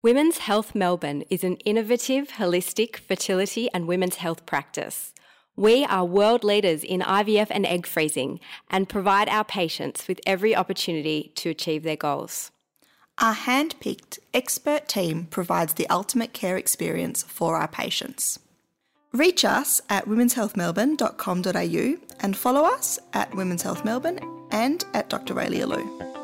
Women's Health Melbourne is an innovative, holistic fertility and women's health practice. We are world leaders in IVF and egg freezing and provide our patients with every opportunity to achieve their goals. Our hand picked expert team provides the ultimate care experience for our patients. Reach us at womenshealthmelbourne.com.au and follow us at Women's Health Melbourne and at Dr. Raelia Lew.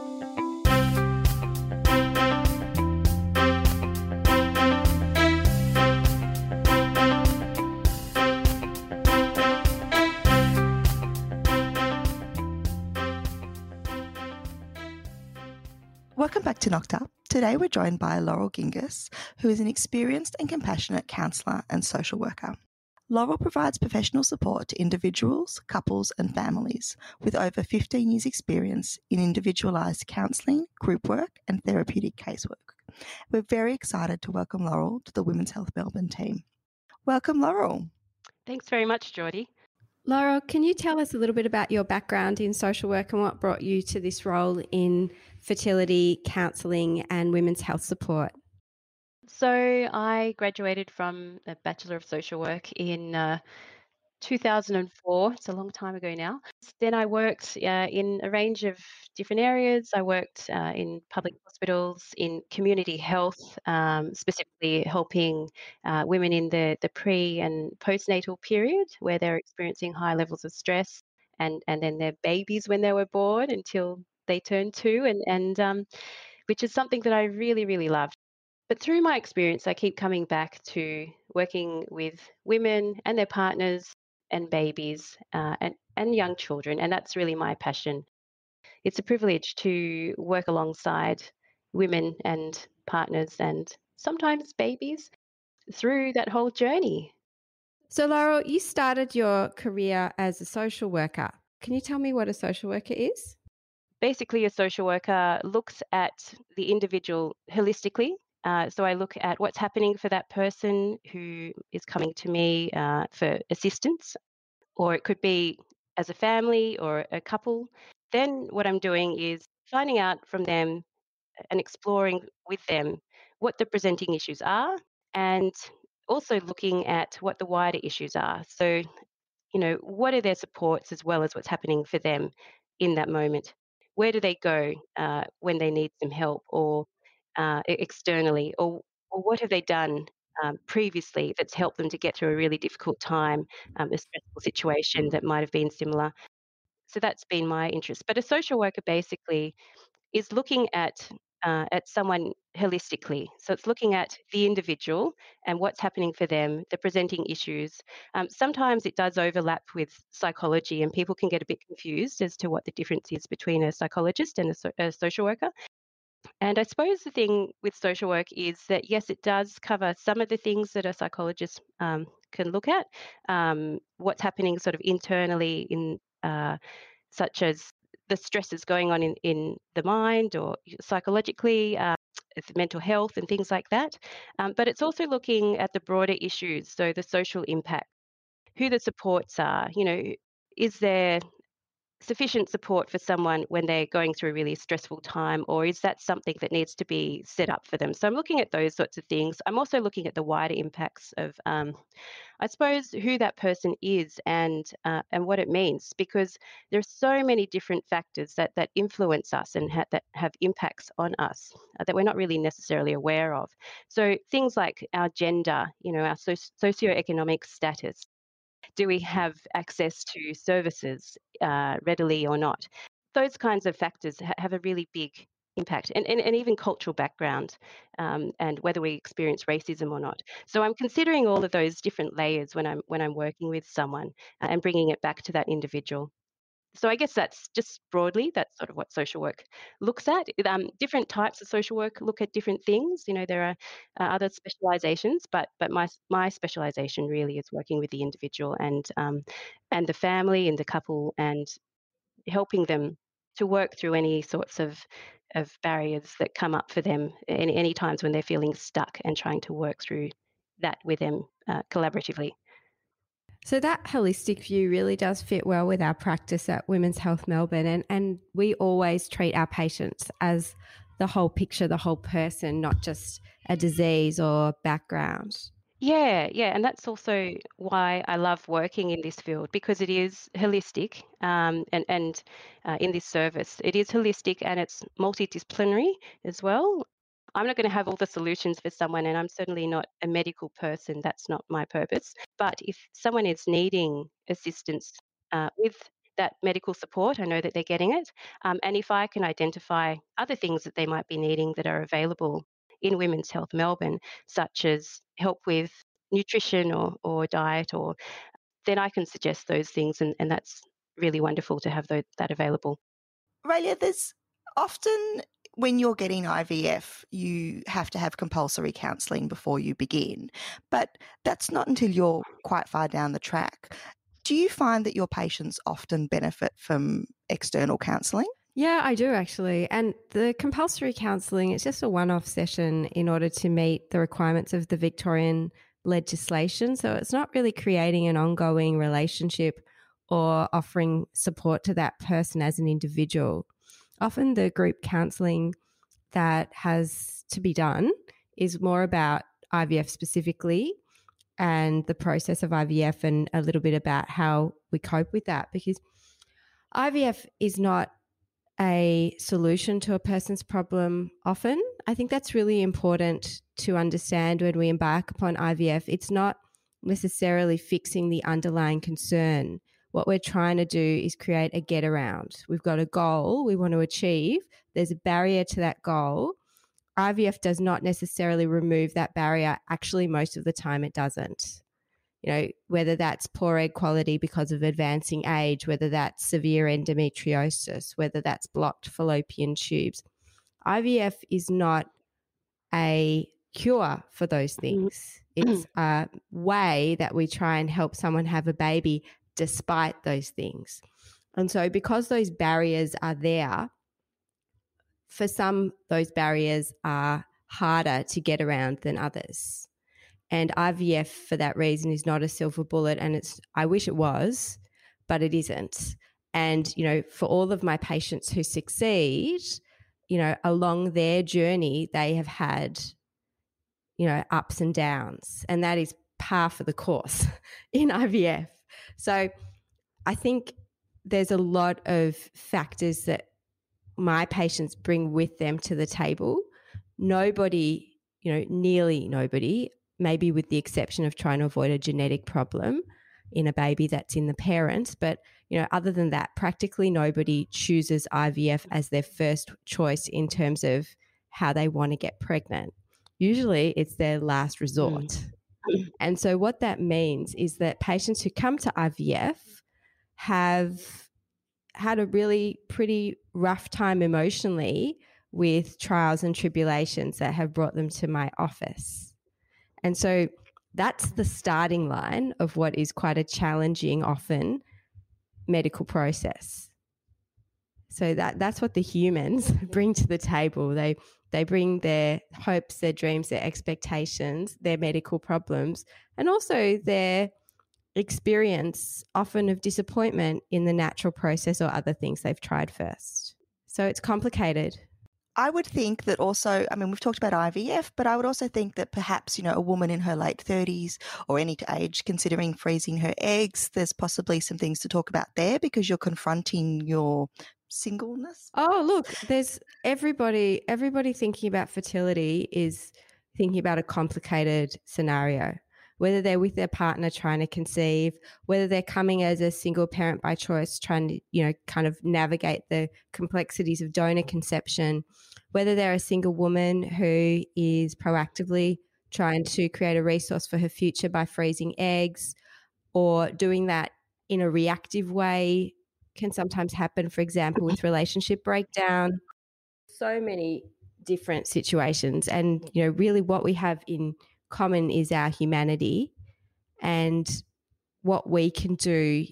Welcome back to Knocked Up. Today we're joined by Laurel Gingiss, who is an experienced and compassionate counsellor and social worker. Laurel provides professional support to individuals, couples, and families with over 15 years' experience in individualised counselling, group work, and therapeutic casework. We're very excited to welcome Laurel to the Women's Health Melbourne team. Welcome, Laurel. Thanks very much, Geordie. Laurel, can you tell us a little bit about your background in social work and what brought you to this role in fertility, counselling, and women's health support? So, I graduated from a Bachelor of Social Work in uh, 2004. It's a long time ago now. Then I worked uh, in a range of different areas. I worked uh, in public hospitals, in community health, um, specifically helping uh, women in the, the pre and postnatal period where they're experiencing high levels of stress. And, and then their babies when they were born until they turned two, and, and um, which is something that I really, really loved. But through my experience, I keep coming back to working with women and their partners and babies uh, and, and young children. And that's really my passion. It's a privilege to work alongside women and partners and sometimes babies through that whole journey. So, Laurel, you started your career as a social worker. Can you tell me what a social worker is? Basically, a social worker looks at the individual holistically uh, so I look at what's happening for that person who is coming to me uh, for assistance, or it could be as a family or a couple. Then what I'm doing is finding out from them and exploring with them what the presenting issues are and also looking at what the wider issues are. So, you know, what are their supports as well as what's happening for them in that moment? Where do they go uh, when they need some help or uh, externally, or, or what have they done um, previously that's helped them to get through a really difficult time, um, a stressful situation that might have been similar. So that's been my interest. But a social worker basically is looking at uh, at someone holistically. So it's looking at the individual and what's happening for them, the presenting issues. Um, sometimes it does overlap with psychology, and people can get a bit confused as to what the difference is between a psychologist and a, so- a social worker. And I suppose the thing with social work is that, yes, it does cover some of the things that a psychologist um, can look at, um, what's happening sort of internally in, uh, such as the stresses going on in, in the mind or psychologically, uh, mental health and things like that. Um, but it's also looking at the broader issues, so the social impact, who the supports are, you know, is there sufficient support for someone when they're going through a really stressful time, or is that something that needs to be set up for them? So I'm looking at those sorts of things. I'm also looking at the wider impacts of, um, I suppose, who that person is and uh, and what it means, because there are so many different factors that that influence us and ha- that have impacts on us uh, that we're not really necessarily aware of. So things like our gender, you know, our so- socioeconomic status, do we have access to services uh, readily or not? Those kinds of factors ha- have a really big impact and, and, and even cultural background um, and whether we experience racism or not. So i'm considering all of those different layers when i'm when i'm working with someone uh, and bringing it back to that individual so I guess that's just broadly that's sort of what social work looks at. Um, different types of social work look at different things. You know, there are uh, other specializations, but but my my specialization really is working with the individual and um, and the family and the couple and helping them to work through any sorts of of barriers that come up for them any, any times when they're feeling stuck and trying to work through that with them uh, collaboratively. So that holistic view really does fit well with our practice at Women's Health Melbourne and, and we always treat our patients as the whole picture, the whole person, not just a disease or background. Yeah, yeah, and that's also why I love working in this field because it is holistic, um, and and uh, in this service, it is holistic and it's multidisciplinary as well. I'm not going to have all the solutions for someone, and I'm certainly not a medical person. That's not my purpose. But if someone is needing assistance uh, with that medical support, I know that they're getting it. Um, and if I can identify other things that they might be needing that are available in Women's Health Melbourne, such as help with nutrition or, or diet, or then I can suggest those things, and, and that's really wonderful to have that available. Raelia, there's often when you're getting IVF, you have to have compulsory counselling before you begin, but that's not until you're quite far down the track. Do you find that your patients often benefit from external counselling? Yeah, I do actually. And the compulsory counselling is just a one off session in order to meet the requirements of the Victorian legislation. So it's not really creating an ongoing relationship or offering support to that person as an individual. Often the group counselling that has to be done is more about IVF specifically and the process of IVF and a little bit about how we cope with that because IVF is not a solution to a person's problem often. I think that's really important to understand when we embark upon IVF. It's not necessarily fixing the underlying concern. What we're trying to do is create a get around. We've got a goal we want to achieve, there's a barrier to that goal. IVF does not necessarily remove that barrier. Actually, most of the time, it doesn't you know, whether that's poor egg quality because of advancing age, whether that's severe endometriosis, whether that's blocked fallopian tubes. IVF is not a cure for those mm-hmm. things. It's a way that we try and help someone have a baby despite those things. And so, because those barriers are there, for some, those barriers are harder to get around than others. And IVF for that reason is not a silver bullet. And it's, I wish it was, but it isn't. And, you know, for all of my patients who succeed, you know, along their journey, they have had, you know, ups and downs. And that is par for the course in IVF. So I think there's a lot of factors that my patients bring with them to the table. Nobody, you know, nearly nobody maybe with the exception of trying to avoid a genetic problem in a baby that's in the parent. But, you know, other than that, practically nobody chooses IVF as their first choice in terms of how they want to get pregnant. Usually it's their last resort. Mm. And so, what that means is that patients who come to IVF have had a really pretty rough time emotionally with trials and tribulations that have brought them to my office. And so that's the starting line of what is quite a challenging, often medical process. So that that's what the humans bring to the table. They they bring their hopes, their dreams, their expectations, their medical problems, and also their experience often of disappointment in the natural process or other things they've tried first. So it's complicated. I would think that also, I mean, we've talked about IVF, but I would also think that perhaps, you know, a woman in her late 30s or any age considering freezing her eggs, there's possibly some things to talk about there because you're confronting your singleness. Oh, look, there's everybody, everybody thinking about fertility is thinking about a complicated scenario whether they're with their partner trying to conceive, whether they're coming as a single parent by choice, trying to, you know, kind of navigate the complexities of donor conception, whether they're a single woman who is proactively trying to create a resource for her future by freezing eggs or doing that in a reactive way can sometimes happen, for example, mm-hmm. with relationship breakdown. So many different situations. And, you know, really what we have in common is our humanity and what we can do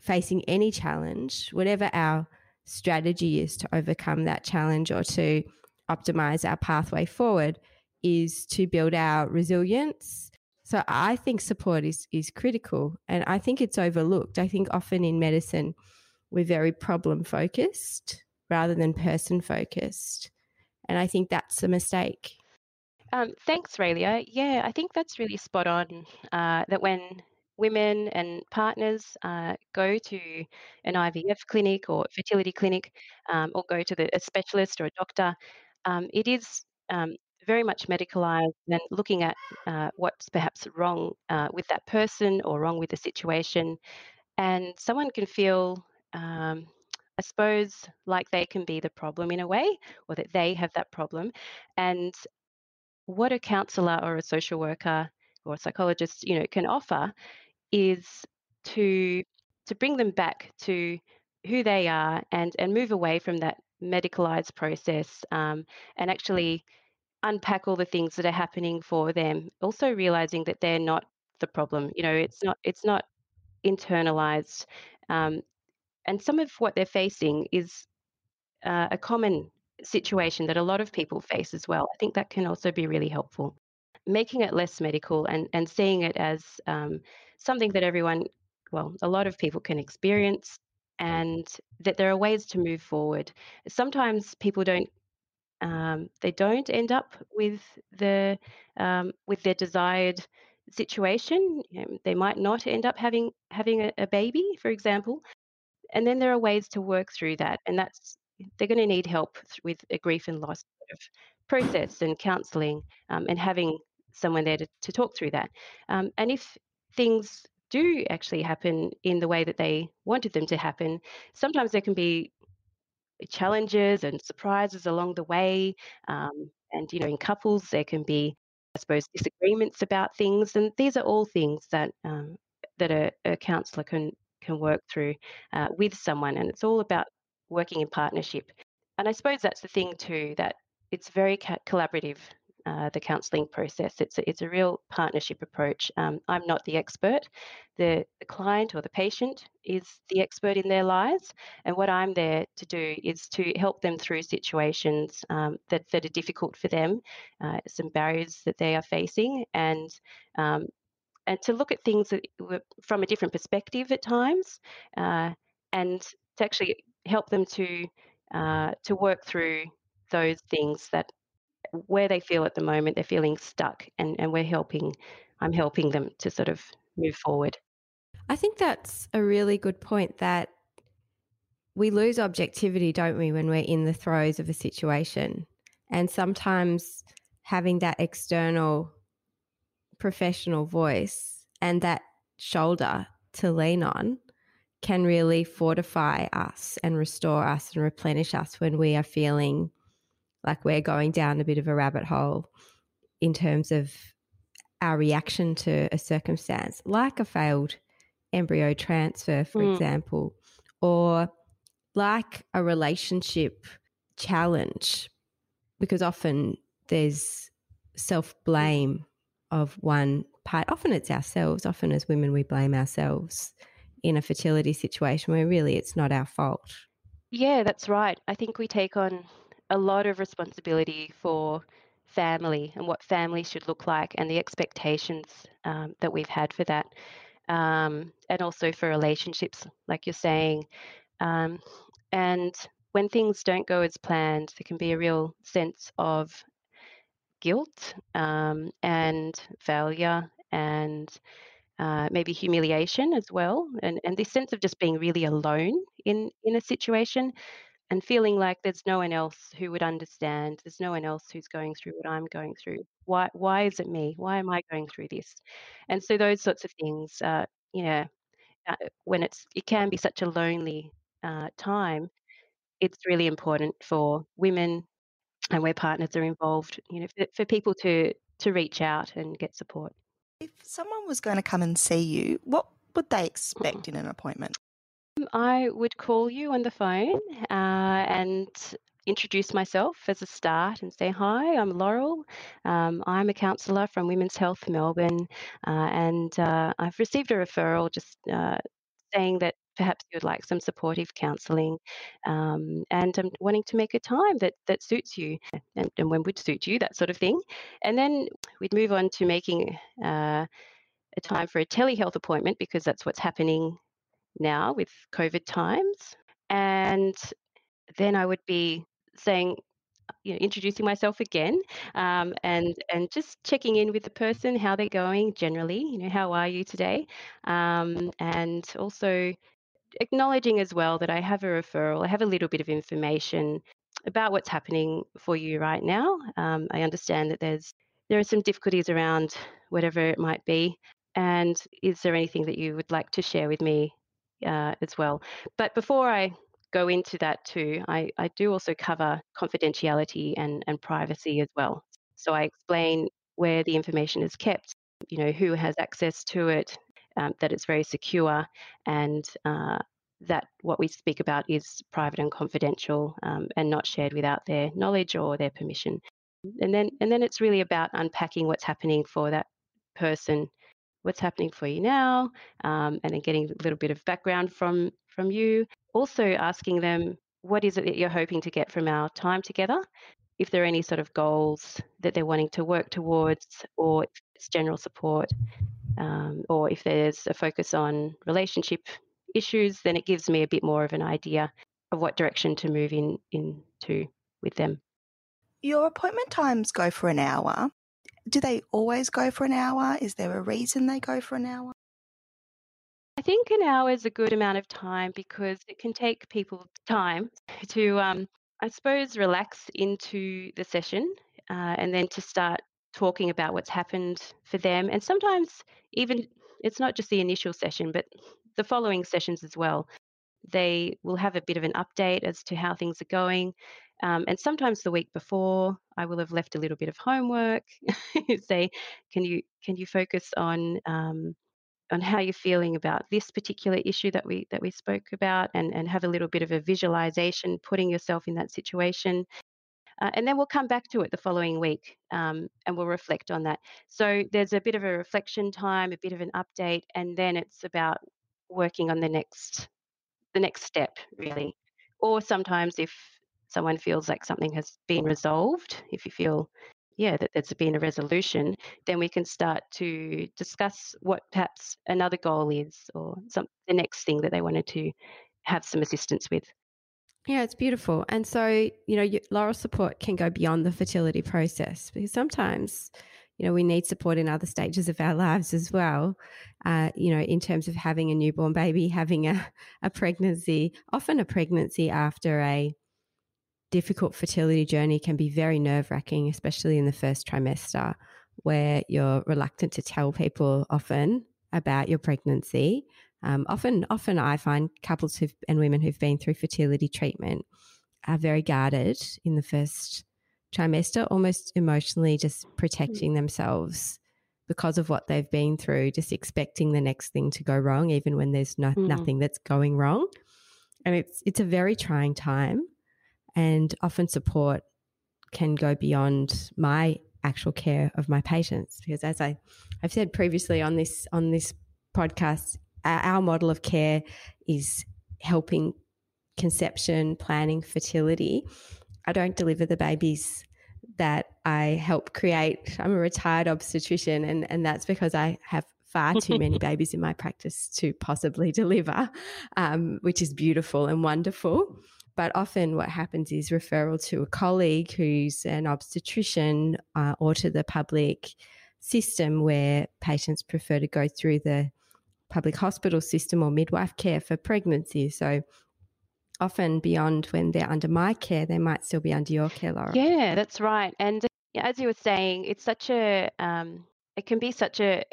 facing any challenge, whatever our strategy is to overcome that challenge or to optimize our pathway forward, is to build our resilience. So I think support is is critical and I think it's overlooked. I think often in medicine we're very problem focused rather than person focused. And I think that's a mistake. Um, thanks, Raelia. Yeah, I think that's really spot on. Uh, that when women and partners uh, go to an IVF clinic or fertility clinic um, or go to the, a specialist or a doctor, um, it is um, very much medicalized and looking at uh, what's perhaps wrong uh, with that person or wrong with the situation. And someone can feel, um, I suppose, like they can be the problem in a way, or that they have that problem. And what a counselor or a social worker or a psychologist, you know, can offer is to to bring them back to who they are and and move away from that medicalized process um, and actually unpack all the things that are happening for them also realizing that they're not the problem you know it's not it's not internalized um, and some of what they're facing is uh, a common situation that a lot of people face as well i think that can also be really helpful making it less medical and and seeing it as um, something that everyone well a lot of people can experience and that there are ways to move forward sometimes people don't um, they don't end up with the um, with their desired situation. You know, they might not end up having having a, a, baby, for example. And then there are ways to work through that, and that's they're going to need help with a grief and loss process and counselling, um, and having someone there to, to talk through that. Um, and if things do actually happen in the way that they wanted them to happen, sometimes there can be challenges and surprises along the way. Um, and, you know, in couples, there can be, I suppose, disagreements about things. And these are all things that, um, that a, a counsellor can, can work through uh, with someone. And it's all about working in partnership. And I suppose that's the thing, too, that it's very ca- collaborative uh, the counselling process. It's a, it's a real partnership approach. Um, I'm not the expert. The, the client or the patient is the expert in their lives. And what I'm there to do is to help them through situations um, that, that are difficult for them, uh, some barriers that they are facing, and um, and to look at things from a different perspective at times, uh, and to actually help them to uh, to work through those things that where they feel at the moment they're feeling stuck and, and we're helping i'm helping them to sort of move forward. I think that's a really good point that we lose objectivity don't we when we're in the throes of a situation and sometimes having that external professional voice and that shoulder to lean on can really fortify us and restore us and replenish us when we are feeling like we're going down a bit of a rabbit hole in terms of our reaction to a circumstance, like a failed embryo transfer, for mm. example, or like a relationship challenge, because often there's self blame of one part. Often it's ourselves. Often as women, we blame ourselves in a fertility situation where really it's not our fault. Yeah, that's right. I think we take on a lot of responsibility for family and what family should look like and the expectations um, that we've had for that. Um, and also for relationships, like you're saying. Um, and when things don't go as planned, there can be a real sense of guilt um, and failure and uh, maybe humiliation as well, and, and this sense of just being really alone in, in a situation and feeling like there's no one else who would understand there's no one else who's going through what i'm going through. Why why is it me? Why am i going through this? And so those sorts of things uh, you know uh, when it's it can be such a lonely uh, time it's really important for women and where partners are involved you know for, for people to to reach out and get support. If someone was going to come and see you what would they expect in an appointment? I would call you on the phone uh, and introduce myself as a start and say, Hi, I'm Laurel. Um, I'm a counsellor from Women's Health Melbourne, uh, and uh, I've received a referral just uh, saying that perhaps you would like some supportive counselling um, and I'm wanting to make a time that, that suits you and, and, when would suit you, that sort of thing. And then we'd move on to making uh, a time for a telehealth appointment because that's what's happening now with COVID times. And then I would be saying, you know, introducing myself again um, and and just checking in with the person, how they're going generally. You know, how are you today? Um, and also acknowledging as well that I have a referral, I have a little bit of information about what's happening for you right now. Um, I understand that there's there are some difficulties around whatever it might be, and is there anything that you would like to share with me uh, as well? But before I go into that too, I, I do also cover confidentiality and, and privacy as well. So I explain where the information is kept, you know, who has access to it, um, that it's very secure, and uh, that what we speak about is private and confidential um, and not shared without their knowledge or their permission. And then and then it's really about unpacking what's happening for that person, what's happening for you now, um, and then getting a little bit of background from from you. Also asking them what is it that you're hoping to get from our time together. If there are any sort of goals that they're wanting to work towards, or it's general support, um, or if there's a focus on relationship issues, then it gives me a bit more of an idea of what direction to move in into with them. Your appointment times go for an hour. Do they always go for an hour? Is there a reason they go for an hour? I think an hour is a good amount of time because it can take people time to, um, I suppose, relax into the session uh, and then to start talking about what's happened for them. And sometimes even it's not just the initial session, but the following sessions as well. They will have a bit of an update as to how things are going. Um, and sometimes the week before, I will have left a little bit of homework. Say, can you can you focus on um, on how you're feeling about this particular issue that we that we spoke about, and and have a little bit of a visualization, putting yourself in that situation. Uh, and then we'll come back to it the following week um, and we'll reflect on that. So there's a bit of a reflection time, a bit of an update, and then it's about working on the next the next step really or sometimes if someone feels like something has been resolved if you feel yeah that there's been a resolution then we can start to discuss what perhaps another goal is or some the next thing that they wanted to have some assistance with yeah, it's beautiful. And so, you know, Laurel support can go beyond the fertility process because sometimes you know, we need support in other stages of our lives as well. Uh, you know, in terms of having a newborn baby, having a, a pregnancy, often a pregnancy after a difficult fertility journey can be very nerve wracking, especially in the first trimester, where you're reluctant to tell people often about your pregnancy. Um, often, often I find couples who've, and women who've been through fertility treatment are very guarded in the first trimester, almost emotionally just mm. protecting themselves because of what they've been through, just expecting the next thing to go wrong, even when there's no, mm. nothing that's going wrong. And it's it's a very trying time, and often support can go beyond my actual care of my patients because, as I I've said previously on this on this podcast, our, model of care is helping conception, planning, fertility, I don't deliver the babies that I help create. I'm a retired obstetrician, and, and that's because I have far too many babies in my practice to possibly deliver, um, which is beautiful and wonderful. But often, what happens is referral to a colleague who's an obstetrician uh, or to the public system where patients prefer to go through the public hospital system or midwife care for pregnancy. So often beyond when they're under my care, they might still be under your care, Laura. Yeah, that's right. And as you were saying, it's such a, um, it can be such a,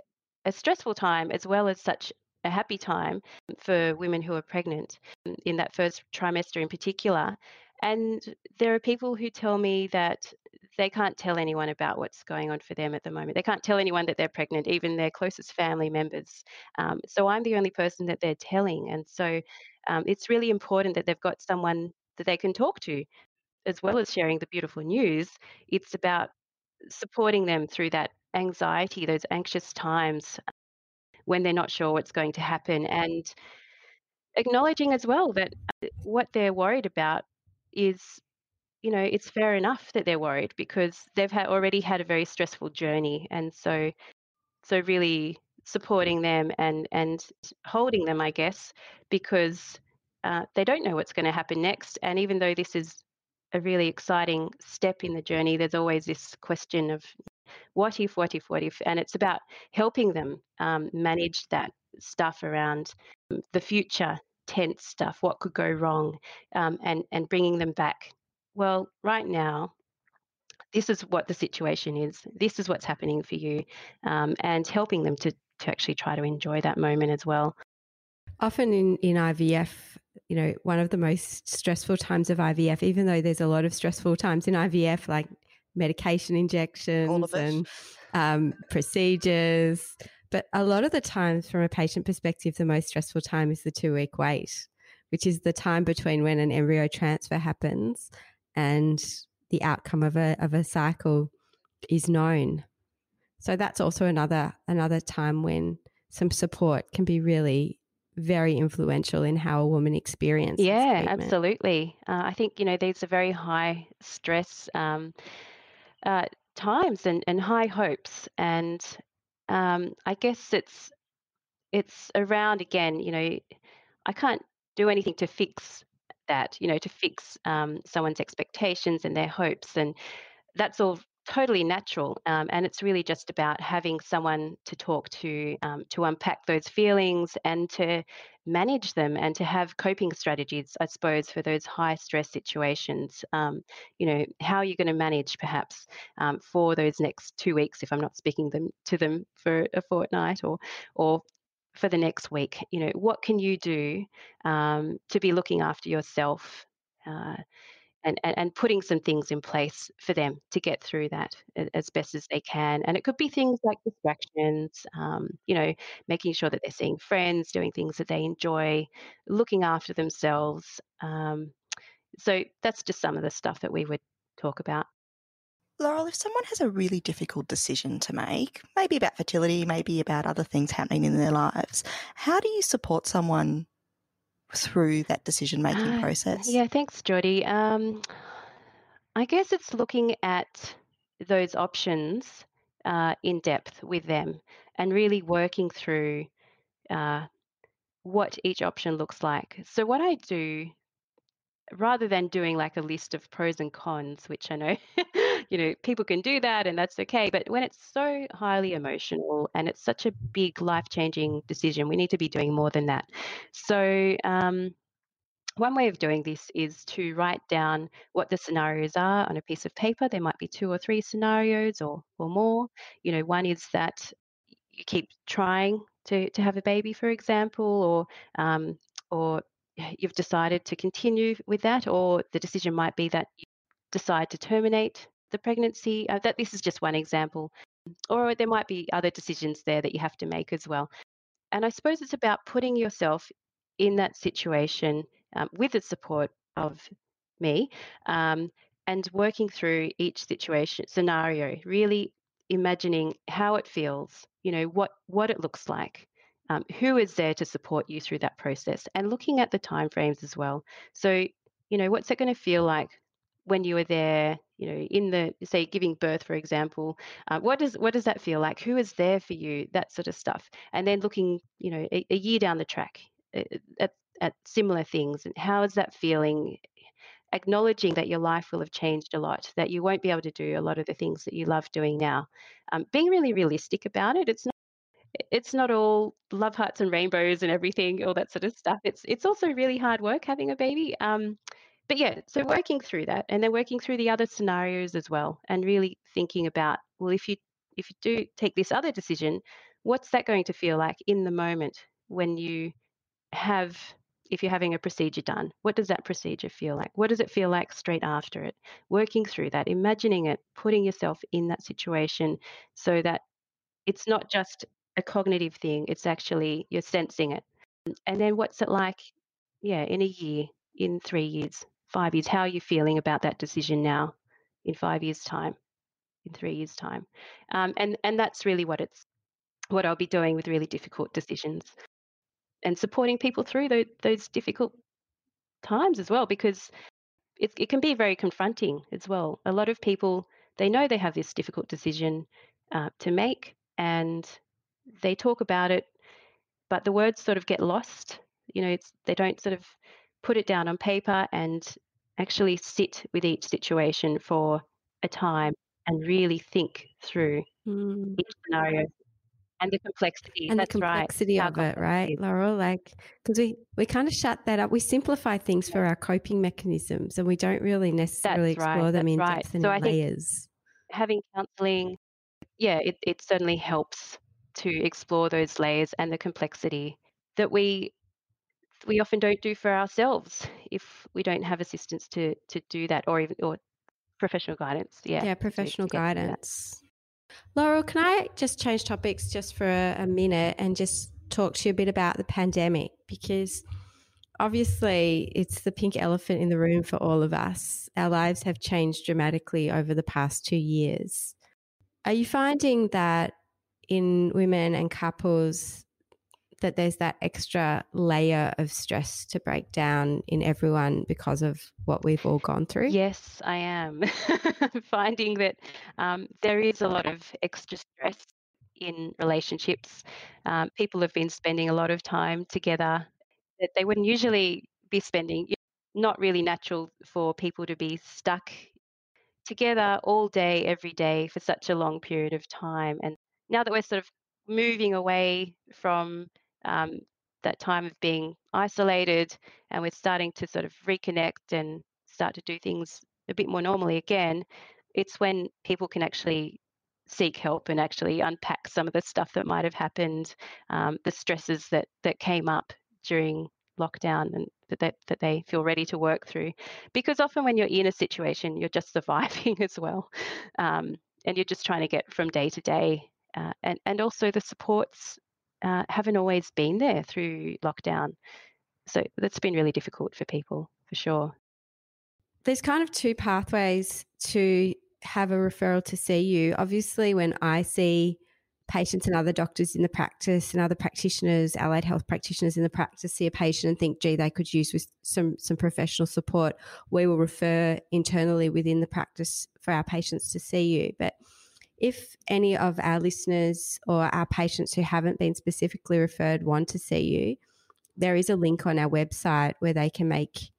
a stressful time as well as such a happy time for women who are pregnant in that first trimester in particular. And there are people who tell me that they can't tell anyone about what's going on for them at the moment. They can't tell anyone that they're pregnant, even their closest family members. Um, so I'm the only person that they're telling. And so um, it's really important that they've got someone that they can talk to, as well as sharing the beautiful news. It's about supporting them through that anxiety, those anxious times when they're not sure what's going to happen, and acknowledging as well that uh, what they're worried about is you know it's fair enough that they're worried because they've had already had a very stressful journey and so so really supporting them and and holding them, I guess, because uh, they don't know what's going to happen next. And even though this is a really exciting step in the journey. There's always this question of what if, what if, what if, and it's about helping them um, manage that stuff around the future tense stuff, what could go wrong, um, and and bringing them back. Well, right now, this is what the situation is. This is what's happening for you, um, and helping them to to actually try to enjoy that moment as well. Often in in IVF, you know, one of the most stressful times of IVF, even though there's a lot of stressful times in IVF, like medication injections and um, procedures. But a lot of the times, from a patient perspective, the most stressful time is the two week wait, which is the time between when an embryo transfer happens and the outcome of a of a cycle is known. So that's also another another time when some support can be really very influential in how a woman experiences. Yeah, absolutely. Uh, I think you know these are very high stress um, uh, times and, and high hopes, and um, I guess it's it's around again. You know, I can't do anything to fix that. You know, to fix um, someone's expectations and their hopes, and that's all totally natural. Um, and it's really just about having someone to talk to, um, to unpack those feelings and to manage them and to have coping strategies, I suppose, for those high stress situations. Um, you know, how are you going to manage perhaps um, for those next two weeks if I'm not speaking them to them for a fortnight or, or for the next week? You know, what can you do um, to be looking after yourself? Uh, and, and, and putting some things in place for them to get through that as best as they can. And it could be things like distractions, um, you know, making sure that they're seeing friends, doing things that they enjoy, looking after themselves. Um, so that's just some of the stuff that we would talk about. Laurel, if someone has a really difficult decision to make, maybe about fertility, maybe about other things happening in their lives, how do you support someone through that decision making uh, process? Yeah, thanks, Jody. Um, I guess it's looking at those options uh, in depth with them and really working through uh, what each option looks like. So, what I do rather than doing like a list of pros and cons, which I know, you know, people can do that and that's okay. But when it's so highly emotional and it's such a big life changing decision, we need to be doing more than that. So, um, one way of doing this is to write down what the scenarios are on a piece of paper. There might be two or three scenarios or, or more. You know, one is that you keep trying to, to have a baby, for example, or um, or you've decided to continue with that, or the decision might be that you decide to terminate the pregnancy. Uh, that this is just one example, or there might be other decisions there that you have to make as well. And I suppose it's about putting yourself in that situation um, with the support of me um, and working through each situation scenario, really imagining how it feels, you know, what what it looks like, um, who is there to support you through that process and looking at the timeframes as well so you know what's it going to feel like when you were there you know in the say giving birth for example uh, what does what does that feel like? Who is there for you? That sort of stuff. And then looking you know a, a year down the track uh, at, at similar things and how is that feeling? Acknowledging that your life will have changed a lot that you won't be able to do a lot of the things that you love doing now. Um, being really realistic about it it's not it's not all love hearts and rainbows and everything, all that sort of stuff. It's it's also really hard work having a baby. Um, but yeah, so working through that and then working through the other scenarios as well, and really thinking about well, if you if you do take this other decision, what's that going to feel like in the moment when you have if you're having a procedure done, what does that procedure feel like? What does it feel like straight after it? Working through that, imagining it, putting yourself in that situation so that it's not just a cognitive thing. It's actually you're sensing it. And then what's it like, yeah, in a year, in three years, five years? How are you feeling about that decision now in five years' time, in three years' time? Um, and and that's really what it's what I'll be doing with really difficult decisions and supporting people through those, those difficult times as well because it, it can be very confronting as well. A lot of people they know they have this difficult decision uh, to make and they talk about it, but the words sort of get lost. You know, it's they don't sort of put it down on paper and actually sit with each situation for a time and really think through Mm. each scenario and the complexity. And the That's right. complexity how of it, right. Laurel? Like, because we, we kind of shut that up. We simplify things for our coping mechanisms and we don't really necessarily That's right, explore them that's in right. depth and So in layers. having counseling, yeah, it, it certainly helps to explore those layers and the complexity that we we often don't do for ourselves if we don't have assistance to to do that or even or professional guidance. Yeah. yeah, professional to that. guidance. Laurel, can I just change topics just for a, a minute and just talk to you a bit about the pandemic? Because obviously it's the pink elephant in the room for all of us. Our lives have changed dramatically over the past two years. Are you finding that in women and couples that there's that extra layer of stress to break down in everyone because of what we've all gone through? Yes, I am finding that um, there is a lot of extra stress in relationships. Um, people have been spending a lot of time together that they wouldn't usually be spending. Not really natural for people to be stuck together all day, every day for such a long period of time. And now that we're sort of moving away from um, that time of being isolated and we're starting to sort of reconnect and start to do things a bit more normally again, it's when people can actually seek help and actually unpack some of the stuff that might have happened, um, the stresses that that came up during lockdown and that, that that they feel ready to work through. Because often when you're in a situation, you're just surviving as well, um, and you're just trying to get from day to day. Uh, and and also the supports uh, haven't always been there through lockdown, so that's been really difficult for people for sure. there's kind of two pathways to have a referral to see you. Obviously, when I see patients and other doctors in the practice and other practitioners, allied health practitioners in the practice see a patient and think, gee, they could use with some some professional support, we will refer internally within the practice for our patients to see you. But if any of our listeners or our patients who haven't been specifically referred want to see you, there is a link on our website where they can make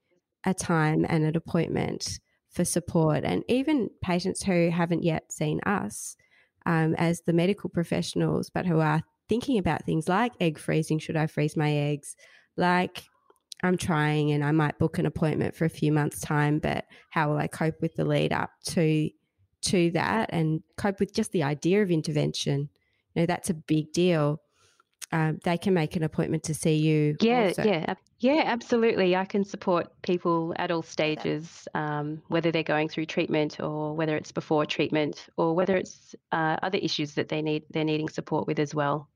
a time and an appointment for support. And even patients who haven't yet seen us um, as the medical professionals, but who are thinking about things like egg freezing should I freeze my eggs? Like, I'm trying and I might book an appointment for a few months' time, but how will I cope with the lead up to to that and cope with just the idea of intervention? You know, that's a big deal. Um, they can make an appointment to see you. Yeah, also. yeah, yeah, absolutely. I can support people at all stages, um, whether they're going through treatment or whether it's before treatment or whether it's uh, other issues that they need they're needing support with as well.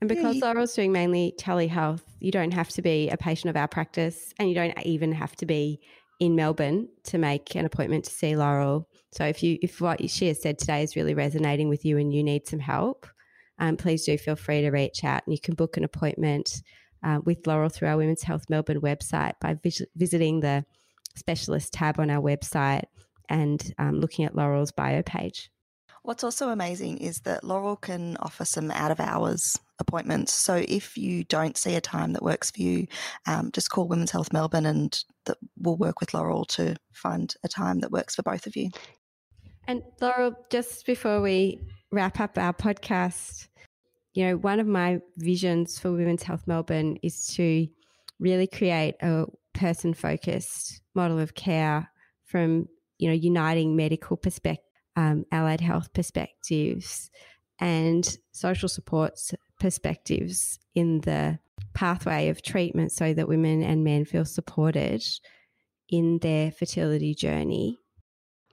And Yeah, because you- Laurel's doing mainly telehealth, you don't have to be a patient of our practice and you don't even have to be in Melbourne to make an appointment to see Laurel. So if you if what she has said today is really resonating with you and you need some help, um, please do feel free to reach out and you can book an appointment uh, with Laurel through our Women's Health Melbourne website by vis- visiting the specialist tab on our website and um, looking at Laurel's bio page. What's also amazing is that Laurel can offer some out of hours appointments. So if you don't see a time that works for you, um, just call Women's Health Melbourne and we'll work with Laurel to find a time that works for both of you. And Laurel, just before we wrap up our podcast, you know, one of my visions for Women's Health Melbourne is to really create a person focused model of care from, you know, uniting medical perspective, um, allied health perspectives and social supports perspectives in the pathway of treatment so that women and men feel supported in their fertility journey.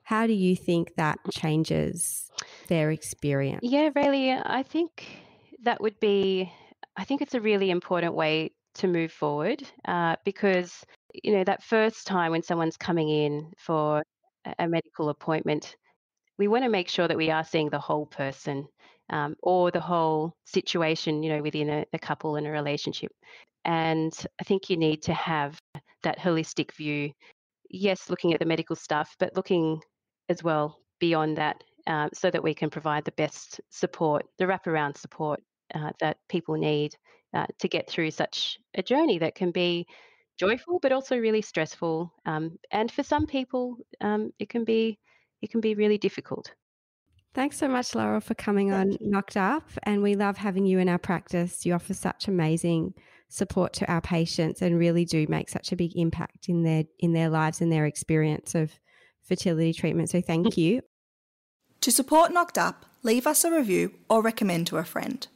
How do you think that changes their experience? Yeah, really, I think that would be. I think it's a really important way to move forward uh, because you know that first time when someone's coming in for a- medical appointment, we want to make sure that we are seeing the whole person um, or the whole situation, you know, within a, a couple and a relationship. And I think you need to have that holistic view. Yes, looking at the medical stuff, but looking as well beyond that, uh, so that we can provide the best support, the wraparound support uh, that people need uh, to get through such a journey that can be joyful, but also really stressful. Um, and for some people, um, it can be it can be really difficult. Thanks so much, Laurel, for coming on Knocked Up. And we love having you in our practice. You offer such amazing support to our patients and really do make such a big impact in their in their lives and their experience of fertility treatment. So thank you. To support Knocked Up, leave us a review or recommend to a friend.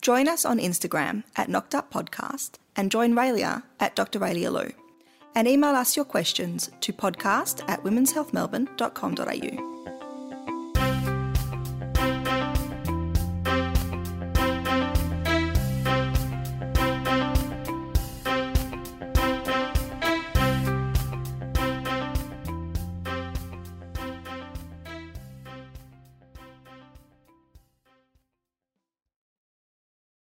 Join us on Instagram at Knocked Up Podcast and join Raelia at Dr. Raelia Lew. And email us your questions to podcast at womenshealthmelbourne.com.au.